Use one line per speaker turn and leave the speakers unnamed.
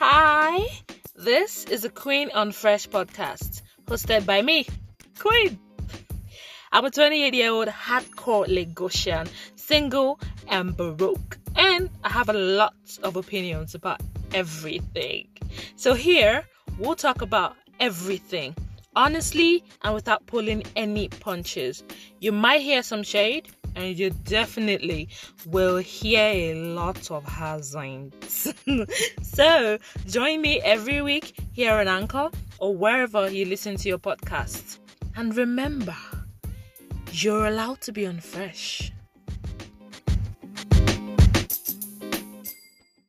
Hi, this is the Queen on Fresh podcast, hosted by me, Queen. I'm a 28 year old hardcore Lagosian, single and baroque, and I have a lot of opinions about everything. So, here we'll talk about everything honestly and without pulling any punches. You might hear some shade, and you definitely will hear a lot of hazards. so, join me every week here on Anchor or wherever you listen to your podcast. And remember, you're allowed to be unfresh.